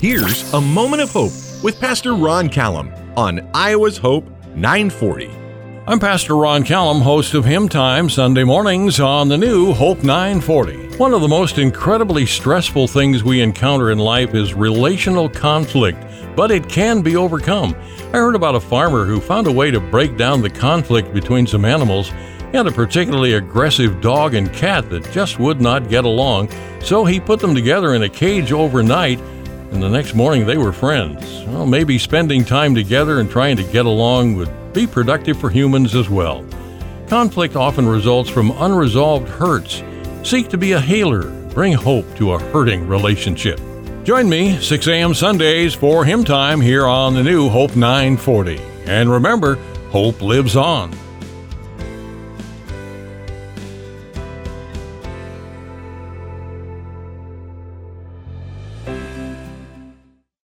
Here's a moment of hope with Pastor Ron Callum on Iowa's Hope 940. I'm Pastor Ron Callum, host of Hymn Time Sunday mornings on the new Hope 940. One of the most incredibly stressful things we encounter in life is relational conflict, but it can be overcome. I heard about a farmer who found a way to break down the conflict between some animals. He had a particularly aggressive dog and cat that just would not get along, so he put them together in a cage overnight, and the next morning they were friends. Well, maybe spending time together and trying to get along would be productive for humans as well. Conflict often results from unresolved hurts. Seek to be a healer, bring hope to a hurting relationship. Join me 6 a.m. Sundays for Hymn Time here on the new Hope 940. And remember, hope lives on.